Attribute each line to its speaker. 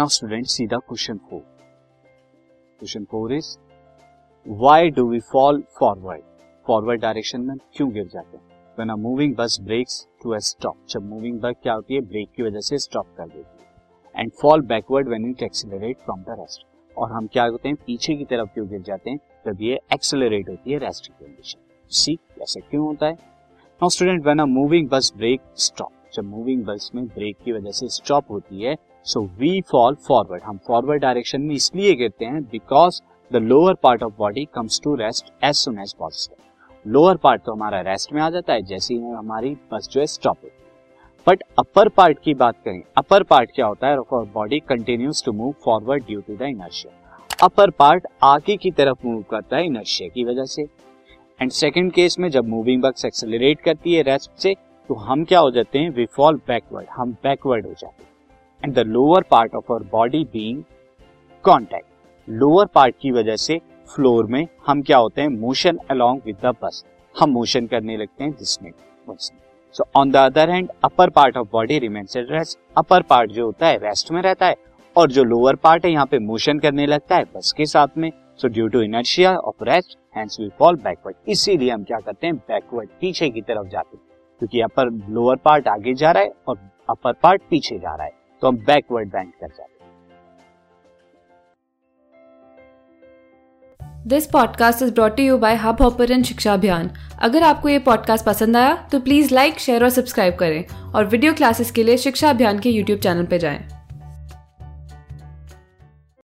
Speaker 1: Now student सीधा question four question four is why do we fall forward forward direction में क्यों गिर जाते हैं? When a moving bus brakes to a stop जब moving bus क्या होती है? ब्रेक की वजह से स्टॉप कर देती है। And fall backward when it accelerate from the rest और हम क्या होते हैं? पीछे की तरफ़ क्यों गिर जाते हैं? जब ये एक्सेलरेट होती है रेस्ट की कंडीशन सी ऐसा क्यों होता है? Now student when a moving bus brake stop जब मूविंग बस में ब्रेक की वजह से स्टॉप होती है सो वी फॉल फॉरवर्ड हम फॉरवर्ड डायरेक्शन में इसलिए गिरते हैं because the lower part of body comes to rest as soon as possible lower part तो हमारा रेस्ट में आ जाता है, जैसे ही हमारी बस जो है स्टॉप होती है। बट अपर पार्ट की बात करें अपर पार्ट क्या होता है? Body continues to move forward due to the inertia upper part आगे की तरफ़ मूव करता है इनर्शिया की वजह से। एंड सेकंड केस में जब मूविंग बक्स एक्सेलरेट करती है रेस्ट से तो हम क्या हो जाते हैं? वी फॉल बैकवर्ड हम बैकवर्ड हो जाते हैं. And the lower part of our body being contact lower part की वजह से फ्लोर में हम क्या होते हैं? Motion along with the bus हम मोशन करने लगते हैं जिसमें so on the other hand upper part of body remains at rest upper part जो होता है रेस्ट में रहता है. और जो लोअर पार्ट है, यहाँ पे मोशन करने लगता है बस के साथ में. So due to inertia of rest hence we fall backward इसीलिए हम क्या करते हैं? बैकवर्ड पीछे की तरफ़ जाते हैं. क्योंकि अपर लोअर पार्ट आगे जा रहा है और अपर पार्ट पीछे जा रहा है। तो हम बैकवर्ड बैंड कर जाते हैं।
Speaker 2: This podcast is brought you by hub hopper शिक्षा अभियान अगर आपको ये पॉडकास्ट पसंद आया तो प्लीज़ लाइक शेयर और सब्सक्राइब करें। और वीडियो क्लासेस के लिए शिक्षा अभियान के यूट्यूब चैनल पर जाएँ।